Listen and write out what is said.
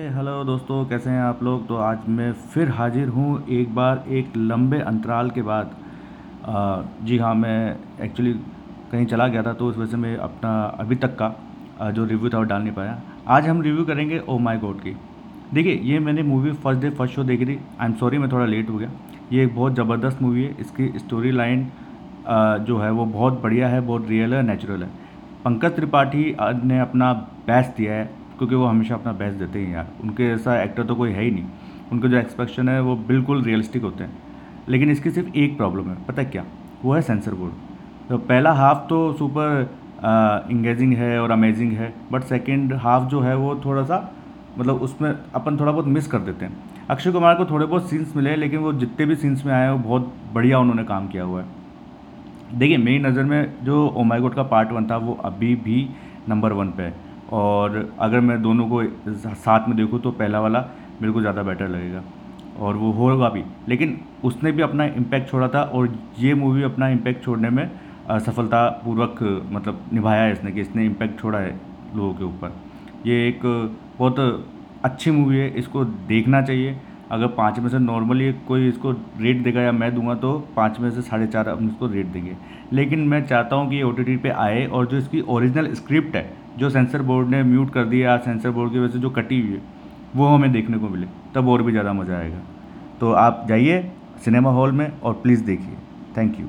Hello दोस्तों कैसे हैं आप लोग? तो आज मैं फिर हाजिर हूँ एक बार एक लंबे अंतराल के बाद। आ, जी हाँ मैं एक्चुअली कहीं चला गया था तो उस वजह से मैं अपना अभी तक का जो रिव्यू था वो डाल नहीं पाया। आज हम रिव्यू करेंगे ओ माय गॉड की। देखिए ये मैंने movie first day first show देखी थी। आई एम सॉरी मैं थोड़ा लेट हो गया। ये एक बहुत ज़बरदस्त मूवी है। इसकी स्टोरी लाइन जो है वो बहुत बढ़िया है बहुत रियल है नेचुरल है। पंकज त्रिपाठी ने अपना बेस्ट दिया है। क्योंकि वो हमेशा अपना बेस्ट देते हैं यार। उनके ऐसा एक्टर तो कोई है ही नहीं। उनके जो एक्सपेक्शन है, वो बिल्कुल रियलिस्टिक होते हैं। लेकिन इसकी सिर्फ़ एक प्रॉब्लम है। पता क्या? वो है सेंसर बोर्ड तो पहला हाफ़ तो सुपर इंगेजिंग है और अमेजिंग है। बट सेकेंड हाफ़ जो है, वो थोड़ा सा मतलब उसमें अपन थोड़ा बहुत मिस कर देते हैं। अक्षय कुमार को थोड़े बहुत सीन्स मिले, लेकिन वो जितने भी सीन्स में आए हैं, वो बहुत बढ़िया उन्होंने काम किया हुआ है। देखिए, मेरी नज़र में जो ओमाईगोड का पार्ट वन था, वो अभी भी नंबर वन पे है। और अगर मैं दोनों को साथ में देखूँ तो पहला वाला मेरे को ज़्यादा बेटर लगेगा। और वो होगा भी। लेकिन उसने भी अपना इम्पैक्ट छोड़ा था और ये मूवी अपना इम्पैक्ट छोड़ने में सफलतापूर्वक मतलब निभाया है इसने कि इसने इम्पैक्ट छोड़ा है लोगों के ऊपर। ये एक बहुत अच्छी मूवी है, इसको देखना चाहिए। अगर पाँच में से नॉर्मली कोई इसको रेट देगा या मैं दूँगा तो पाँच में से साढ़े चार हम इसको रेट देंगे। लेकिन मैं चाहता हूँ कि ये ओ टी टी पे आए और जो इसकी ओरिजिनल स्क्रिप्ट है, जो सेंसर बोर्ड ने म्यूट कर दिया सेंसर बोर्ड की वजह से जो कटी हुई है, वो हमें देखने को मिले, तब और भी ज़्यादा मज़ा आएगा। तो आप जाइए सिनेमा हॉल में और प्लीज़ देखिए। Thank you